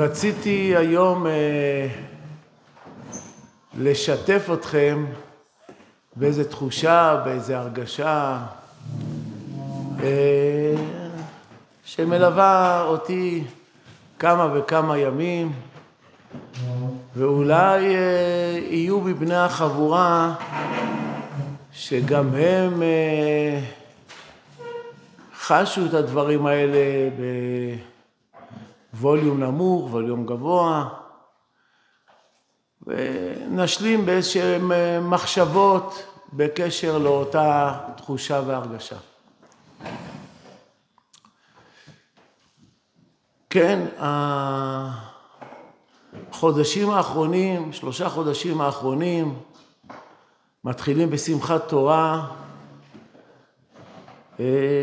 רציתי היום אה, לשתף אתכם באיזו תחושה, באיזו הרגשה אה, שמלווה אותי כמה וכמה ימים, ואולי אה, יהיו מבני החבורה שגם הם אה, חשו את הדברים האלה בווליום נמוך, ווליום גבוה, ונשלים באיזשהן מחשבות בקשר לאותה תחושה והרגשה. כן, החודשים האחרונים, שלושה חודשים האחרונים, מתחילים בשמחת תורה,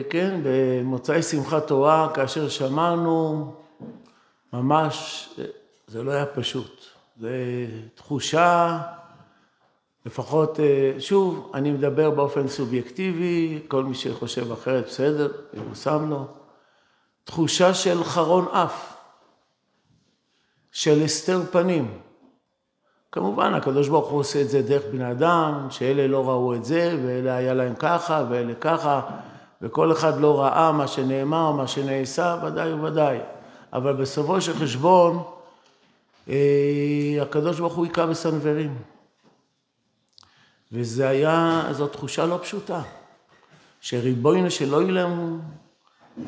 כן, במוצאי שמחת תורה, כאשר שמענו, ממש, זה לא היה פשוט. זו תחושה, לפחות, שוב, אני מדבר באופן סובייקטיבי, כל מי שחושב אחרת, בסדר, יבושם לו. תחושה של חרון אף, של הסתר פנים. כמובן, הקדוש ברוך הוא עושה את זה דרך בני אדם, שאלה לא ראו את זה, ואלה היה להם ככה, ואלה ככה, וכל אחד לא ראה מה שנאמר, מה שנעשה, ודאי וודאי. אבל בסופו של חשבון, הקדוש ברוך הוא היכה בסנוורים. וזה היה, זו תחושה לא פשוטה, שריבונו של עולם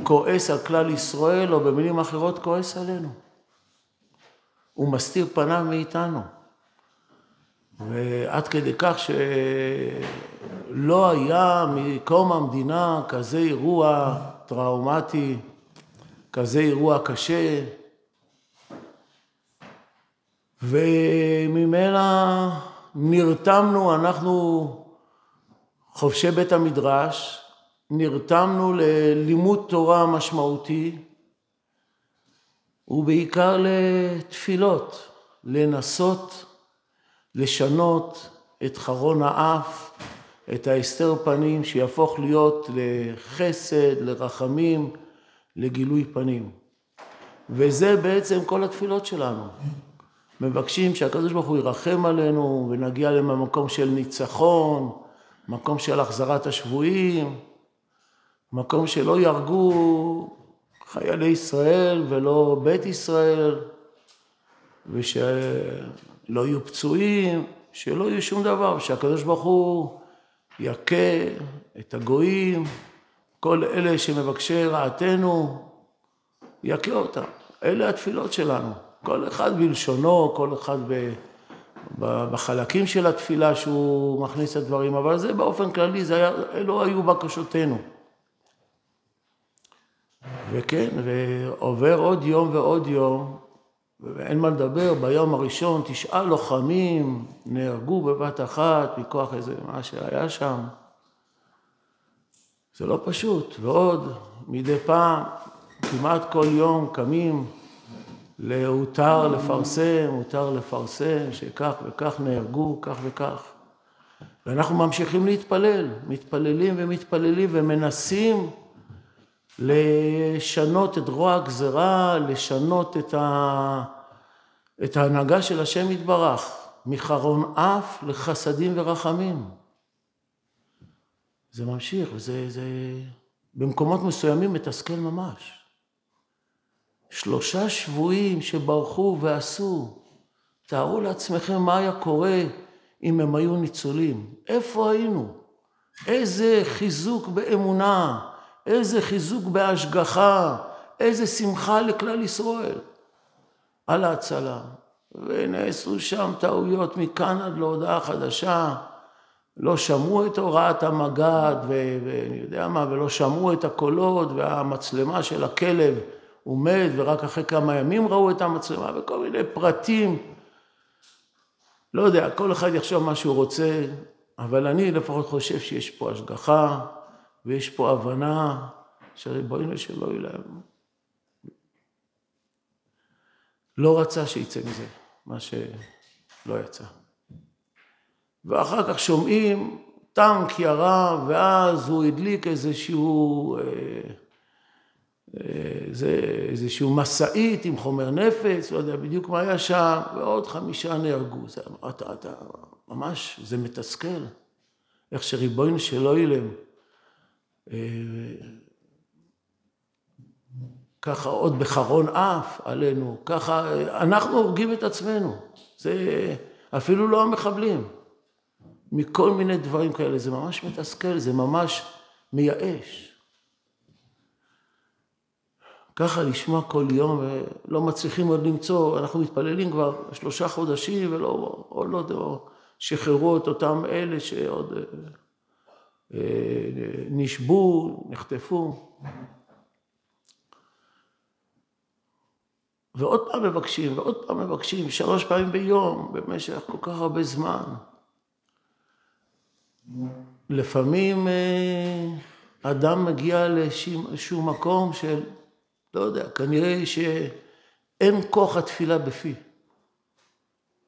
כועס על כלל ישראל, או במילים אחרות כועס עלינו. הוא מסתיר פניו מאיתנו. ועד כדי כך שלא היה מקום המדינה כזה אירוע טראומטי, כזה אירוע קשה, וממנה נרתמנו, אנחנו חובשי בית המדרש, נרתמנו ללימוד תורה משמעותי, ובעיקר לתפילות, לנסות לשנות את חרון האף, את ההסתר פנים, שיהפוך להיות לחסד, לרחמים, לגילוי פנים. וזה בעצם כל התפילות שלנו. מבקשים שהקדוש ברוך הוא ירחם עלינו ונגיע למקום של ניצחון, מקום של החזרת השבויים, מקום שלא יהרגו חיילי ישראל ולא בית ישראל, ושלא יהיו פצועים, שלא יהיו שום דבר, שהקדוש ברוך הוא יכה את הגויים, כל אלה שמבקשי רעתנו, יכה אותם. אלה התפילות שלנו. כל אחד בלשונו, כל אחד בחלקים של התפילה שהוא מכניס את הדברים, אבל זה באופן כללי, זה היה, אלו היו בקשותינו. וכן, ועובר עוד יום ועוד יום, ואין מה לדבר, ביום הראשון תשעה לוחמים נהרגו בבת אחת מכוח איזה מה שהיה שם. זה לא פשוט, ועוד מדי פעם, כמעט כל יום קמים להותר לפרסם, הותר לפרסם, שכך וכך נהרגו, כך וכך. ואנחנו ממשיכים להתפלל, מתפללים ומתפללים ומנסים לשנות את רוע הגזרה, לשנות את, ה... את ההנהגה של השם יתברך, מחרון אף לחסדים ורחמים. זה ממשיך, וזה זה... במקומות מסוימים מתסכל ממש. שלושה שבויים שברחו ועשו, תארו לעצמכם מה היה קורה אם הם היו ניצולים. איפה היינו? איזה חיזוק באמונה, איזה חיזוק בהשגחה, איזה שמחה לכלל ישראל על ההצלה. ונעשו שם טעויות מכאן עד להודעה חדשה. לא שמעו את הוראת המג"ד ואני יודע מה, ולא שמעו את הקולות והמצלמה של הכלב הוא מת ורק אחרי כמה ימים ראו את המצלמה וכל מיני פרטים. לא יודע, כל אחד יחשוב מה שהוא רוצה, אבל אני לפחות חושב שיש פה השגחה ויש פה הבנה שריבונו שלא יהיה להם. לא רצה שיצא מזה מה שלא יצא. ואחר כך שומעים טנק ירה ואז הוא הדליק איזשהו אה, זה איזשהו משאית עם חומר נפץ, לא יודע בדיוק מה היה שם, ועוד חמישה נהרגו. זה, אתה, אתה, ממש, זה מתסכל. איך שריבונו של אילם, אה, ככה עוד בחרון אף עלינו, ככה אנחנו הורגים את עצמנו. זה אפילו לא המחבלים. מכל מיני דברים כאלה, זה ממש מתסכל, זה ממש מייאש. ככה לשמוע כל יום, ולא מצליחים עוד למצוא, אנחנו מתפללים כבר שלושה חודשים, ולא, עוד לא, לא שחררו את אותם אלה שעוד אה, אה, נשבו, נחטפו. ועוד פעם מבקשים, ועוד פעם מבקשים, שלוש פעמים ביום, במשך כל כך הרבה זמן. לפעמים אה, אדם מגיע לאיזשהו מקום של לא יודע, כנראה שאין כוח התפילה בפי.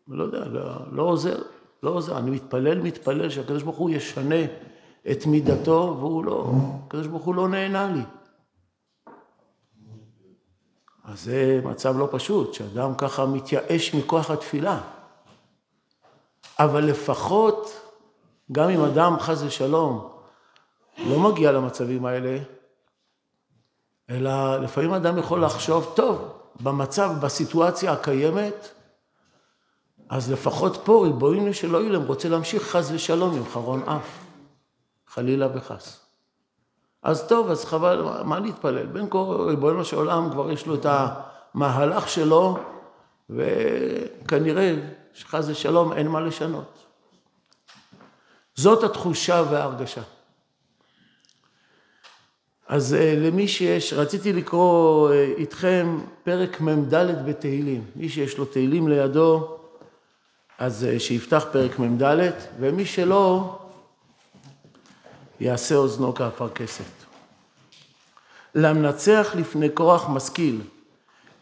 לא יודע, לא, לא עוזר, לא עוזר. אני מתפלל, מתפלל שהקדוש ברוך הוא ישנה את מידתו, והוא לא, הקדוש ברוך הוא לא נהנה לי. אז זה מצב לא פשוט, שאדם ככה מתייאש מכוח התפילה. אבל לפחות, גם אם אדם חס ושלום לא מגיע למצבים האלה, אלא לפעמים אדם יכול לחשוב, טוב, במצב, בסיטואציה הקיימת, אז לפחות פה ריבונו של אילם רוצה להמשיך חס ושלום עם חרון אף, חלילה וחס. אז טוב, אז חבל, מה להתפלל? בין כה ריבונו של עולם כבר יש לו את המהלך שלו, וכנראה שחס ושלום אין מה לשנות. זאת התחושה וההרגשה. אז אה, למי שיש, רציתי לקרוא אה, איתכם פרק מ"ד בתהילים. מי שיש לו תהילים לידו, אז אה, שיפתח פרק מ"ד, ומי שלא, יעשה אוזנו כאפרכסת. למנצח לפני כוח משכיל,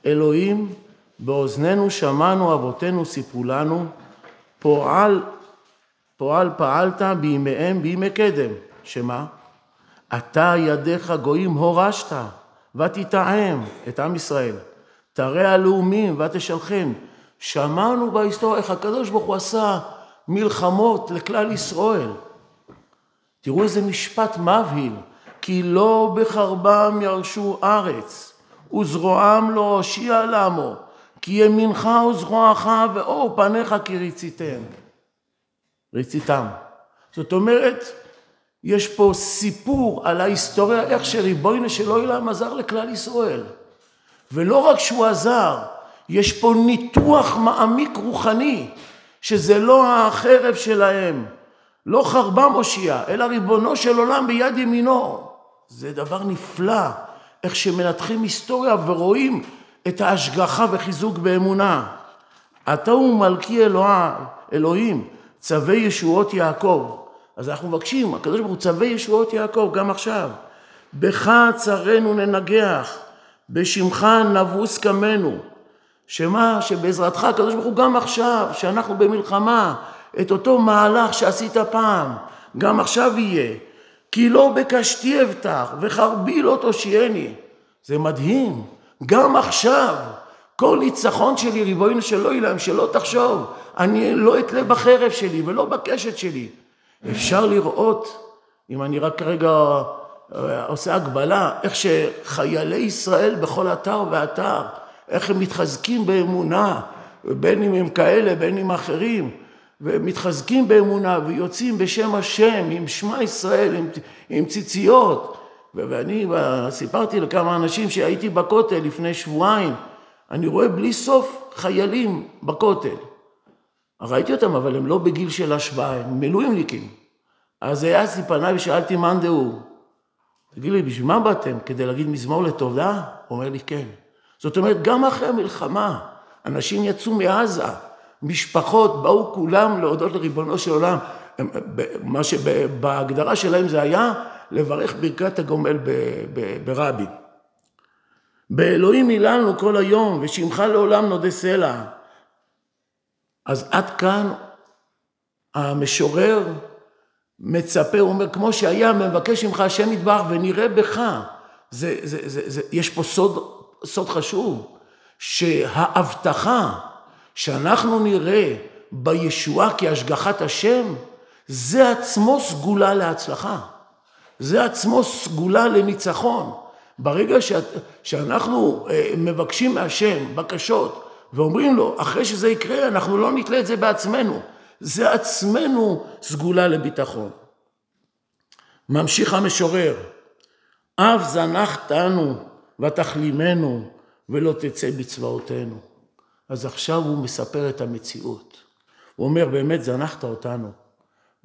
אלוהים, באוזנינו שמענו, אבותינו סיפרו לנו, פועל, פועל פעלת בימיהם בימי קדם, שמה? אתה ידיך גויים הורשת, ותטעם את עם ישראל. תראה הלאומים ותשלחם. שמענו בהיסטוריה איך הקדוש ברוך הוא עשה מלחמות לכלל ישראל. תראו איזה משפט מבהיל. כי לא בחרבם ירשו ארץ, וזרועם לא הושיע לעמו, כי ימינך וזרועך ואור פניך כי ריציתם. ריציתם. זאת אומרת, יש פה סיפור על ההיסטוריה, איך שריבונו של עולם עזר לכלל ישראל. ולא רק שהוא עזר, יש פה ניתוח מעמיק רוחני, שזה לא החרב שלהם, לא חרבם הושיע, אלא ריבונו של עולם ביד ימינו. זה דבר נפלא, איך שמנתחים היסטוריה ורואים את ההשגחה וחיזוק באמונה. אתה הוא מלכי אלוה, אלוהים, צווי ישועות יעקב. אז אנחנו מבקשים, הקדוש ברוך הוא צווי ישועות יעקב גם עכשיו. בך צרינו ננגח, בשמך נבוס קמנו. שמה? שבעזרתך הקדוש ברוך הוא גם עכשיו, שאנחנו במלחמה, את אותו מהלך שעשית פעם, גם עכשיו יהיה. כי לא בקשתי אבטח וחרבי לא תושייני. זה מדהים, גם עכשיו, כל ניצחון שלי, ריבונו שלא אילם, שלא תחשוב, אני לא אתלה בחרב שלי ולא בקשת שלי. אפשר לראות, אם אני רק כרגע אה, עושה הגבלה, איך שחיילי ישראל בכל אתר ואתר, איך הם מתחזקים באמונה, בין אם הם כאלה, בין אם אחרים, ומתחזקים באמונה ויוצאים בשם השם עם שמע ישראל, עם, עם ציציות. ואני סיפרתי לכמה אנשים שהייתי בכותל לפני שבועיים, אני רואה בלי סוף חיילים בכותל. ראיתי אותם, אבל הם לא בגיל של השבעה, הם מילואימניקים. אז העזתי פניי ושאלתי מאן דהוא. תגיד לי, בשביל מה באתם? כדי להגיד מזמור לתודה? הוא אומר לי, כן. זאת אומרת, גם אחרי המלחמה, אנשים יצאו מעזה, משפחות באו כולם להודות לריבונו של עולם. מה שבהגדרה שלהם זה היה לברך ברכת הגומל ברבי. באלוהים היללנו כל היום, ושמך לעולם נודה סלע. אז עד כאן המשורר מצפה, הוא אומר, כמו שהיה מבקש ממך השם יתברך ונראה בך. זה, זה, זה, זה, יש פה סוד, סוד חשוב, שההבטחה שאנחנו נראה בישועה כהשגחת השם, זה עצמו סגולה להצלחה. זה עצמו סגולה לניצחון. ברגע שאת, שאנחנו אה, מבקשים מהשם בקשות ואומרים לו, אחרי שזה יקרה, אנחנו לא נתלה את זה בעצמנו. זה עצמנו סגולה לביטחון. ממשיך המשורר, אף זנחתנו ותחלימנו ולא תצא בצבאותינו. אז עכשיו הוא מספר את המציאות. הוא אומר, באמת זנחת אותנו,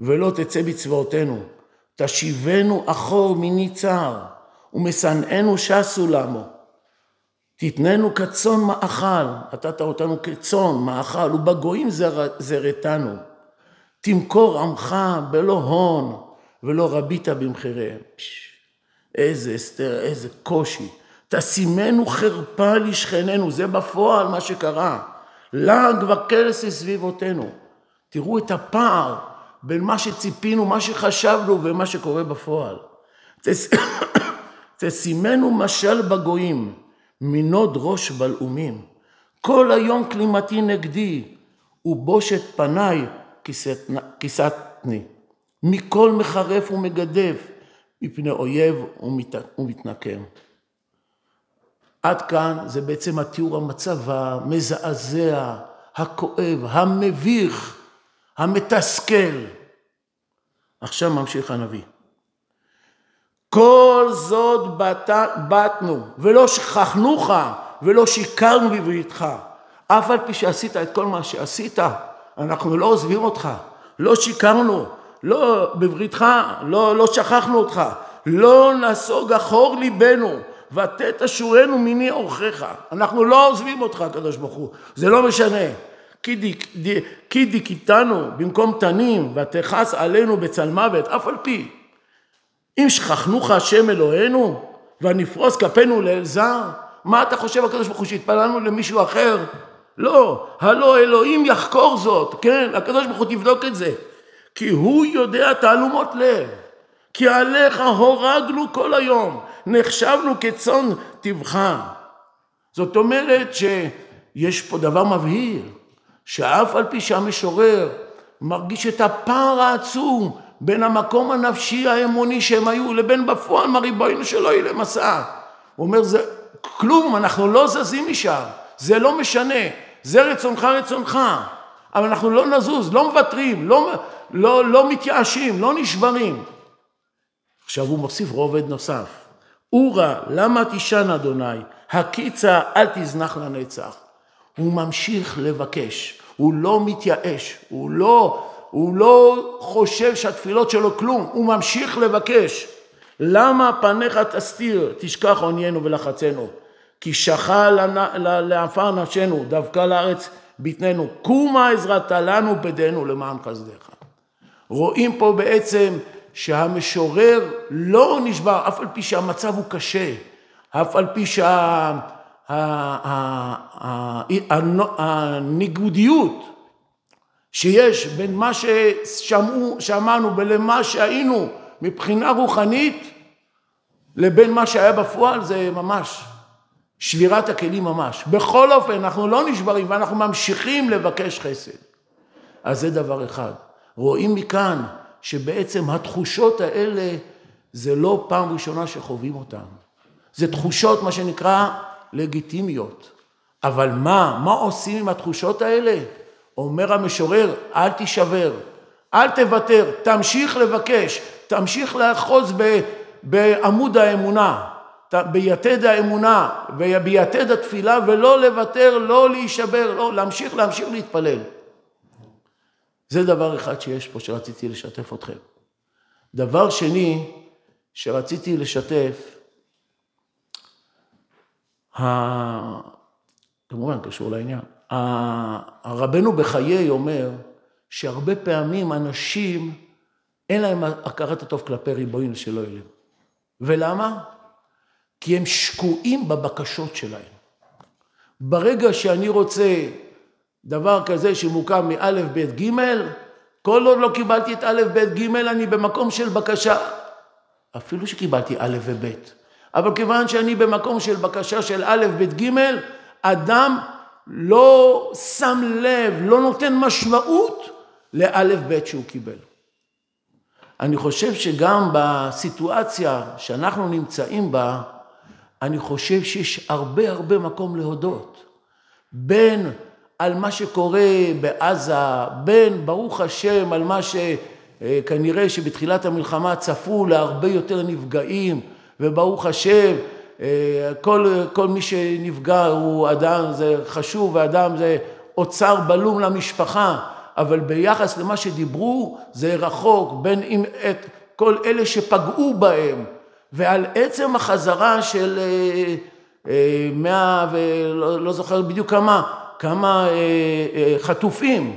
ולא תצא בצבאותינו. תשיבנו אחור מני צער, ומשנאנו שסו למו. תתננו כצאן מאכל, נתת אותנו כצאן מאכל, ובגויים זרתנו. תמכור עמך בלא הון, ולא רבית במחיריהם. איזה אסתר, איזה קושי. תשימנו חרפה לשכננו, זה בפועל מה שקרה. לעג וקלס לסביבותינו. תראו את הפער בין מה שציפינו, מה שחשבנו ומה שקורה בפועל. תשימנו משל בגויים, מנוד ראש בלעומים. כל היום כלימתי נגדי, ובושת פניי כיסתני. מכל מחרף ומגדף, מפני אויב ומתנקם. עד כאן זה בעצם התיאור המצב המזעזע, הכואב, המביך, המתסכל. עכשיו ממשיך הנביא. כל זאת בת... בתנו, ולא שכחנוך, ולא שיקרנו בבריתך. אף על פי שעשית את כל מה שעשית, אנחנו לא עוזבים אותך, לא שיקרנו, לא בבריתך, לא, לא שכחנו אותך, לא נסוג אחור ליבנו, ותת אשורנו מיני אורחך. אנחנו לא עוזבים אותך, הקדוש ברוך הוא, זה לא משנה. כי דיכיתנו במקום תנים, ותכעס עלינו בצל מוות, אף על פי. אם שכחנוך השם אלוהינו, ונפרוס כפינו לאל זר, מה אתה חושב הקדוש ברוך הוא שהתפללנו למישהו אחר? לא, הלא אלוהים יחקור זאת, כן, הקדוש ברוך הוא תבדוק את זה. כי הוא יודע תעלומות לב. כי עליך הורגנו כל היום, נחשבנו כצאן טבחה. זאת אומרת שיש פה דבר מבהיר, שאף על פי שהמשורר מרגיש את הפער העצום בין המקום הנפשי האמוני שהם היו לבין בפועל מריבונו שלא יהיה למסע. הוא אומר, זה כלום, אנחנו לא זזים משם, זה לא משנה, זה רצונך רצונך, אבל אנחנו לא נזוז, לא מוותרים, לא, לא, לא מתייאשים, לא נשברים. עכשיו הוא מוסיף רובד נוסף. אורה, למה תישן אדוני? הקיצה, אל תזנח לנצח. הוא ממשיך לבקש, הוא לא מתייאש, הוא לא, הוא לא חושב שהתפילות שלו כלום, הוא ממשיך לבקש. למה פניך תסתיר, תשכח עוניינו ולחצנו? כי שכה לעפר נפשנו, דווקא לארץ בטננו, קומה עזרתה לנו בדנו למען חסדיך. רואים פה בעצם שהמשורר לא נשבר, אף על פי שהמצב הוא קשה, אף על פי שהניגודיות שיש בין מה ששמעו, שאמרנו ולמה שהיינו מבחינה רוחנית לבין מה שהיה בפועל זה ממש שבירת הכלים ממש. בכל אופן, אנחנו לא נשברים ואנחנו ממשיכים לבקש חסד. אז זה דבר אחד. רואים מכאן שבעצם התחושות האלה זה לא פעם ראשונה שחווים אותן. זה תחושות, מה שנקרא, לגיטימיות. אבל מה, מה עושים עם התחושות האלה? אומר המשורר, אל תישבר, אל תוותר, תמשיך לבקש, תמשיך לאחוז ב, בעמוד האמונה, ביתד האמונה וביתד התפילה ולא לוותר, לא להישבר, לא, להמשיך, להמשיך להתפלל. זה דבר אחד שיש פה שרציתי לשתף אתכם. דבר שני שרציתי לשתף, כמובן קשור לעניין, הרבנו בחיי אומר שהרבה פעמים אנשים אין להם הכרת הטוב כלפי ריבונו שלא יהיה ולמה? כי הם שקועים בבקשות שלהם. ברגע שאני רוצה דבר כזה שמוקם מאלף בית גימל, כל עוד לא קיבלתי את א', ב', ג', אני במקום של בקשה. אפילו שקיבלתי א' וב', אבל כיוון שאני במקום של בקשה של א', ב', ג', אדם לא שם לב, לא נותן משמעות לאלף בית שהוא קיבל. אני חושב שגם בסיטואציה שאנחנו נמצאים בה, אני חושב שיש הרבה הרבה מקום להודות. בין על מה שקורה בעזה, בין ברוך השם על מה שכנראה שבתחילת המלחמה צפו להרבה יותר נפגעים, וברוך השם כל, כל מי שנפגע הוא אדם, זה חשוב, ואדם זה אוצר בלום למשפחה, אבל ביחס למה שדיברו זה רחוק בין אם את כל אלה שפגעו בהם, ועל עצם החזרה של אה, אה, מאה ולא לא זוכר בדיוק כמה, כמה אה, חטופים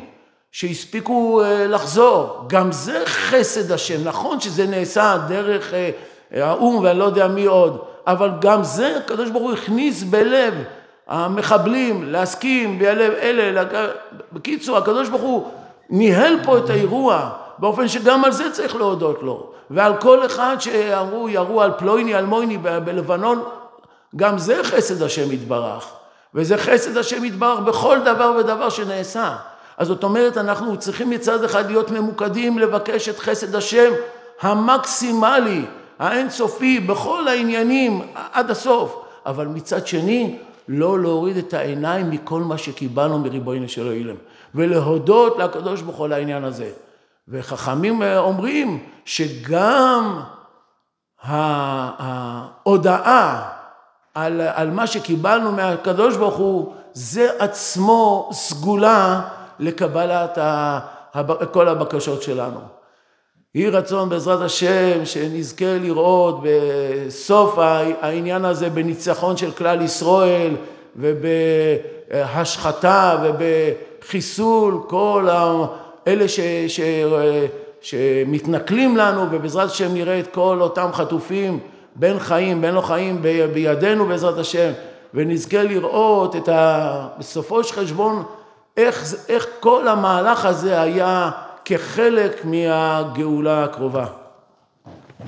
שהספיקו לחזור, גם זה חסד השם, נכון שזה נעשה דרך האו"ם ואני לא יודע מי עוד, אבל גם זה הקדוש ברוך הוא הכניס בלב המחבלים להסכים בלב אלה, בקיצור הקדוש ברוך הוא ניהל פה את האירוע באופן שגם על זה צריך להודות לו. ועל כל אחד שאמרו ירו על פלויני אלמויני בלבנון גם זה חסד השם יתברך. וזה חסד השם יתברך בכל דבר ודבר שנעשה. אז זאת אומרת אנחנו צריכים מצד אחד להיות ממוקדים לבקש את חסד השם המקסימלי האינסופי בכל העניינים עד הסוף, אבל מצד שני לא להוריד את העיניים מכל מה שקיבלנו מריבונו של עולם ולהודות לקדוש ברוך הוא על העניין הזה. וחכמים אומרים שגם ההודעה על, על מה שקיבלנו מהקדוש ברוך הוא זה עצמו סגולה לקבלת כל הבקשות שלנו. יהי רצון בעזרת השם שנזכה לראות בסוף העניין הזה בניצחון של כלל ישראל ובהשחתה ובחיסול כל אלה ש, ש, שמתנכלים לנו ובעזרת השם נראה את כל אותם חטופים בין חיים בין לא חיים בידינו בעזרת השם ונזכה לראות את ה... בסופו של חשבון איך, איך כל המהלך הזה היה כחלק מהגאולה הקרובה.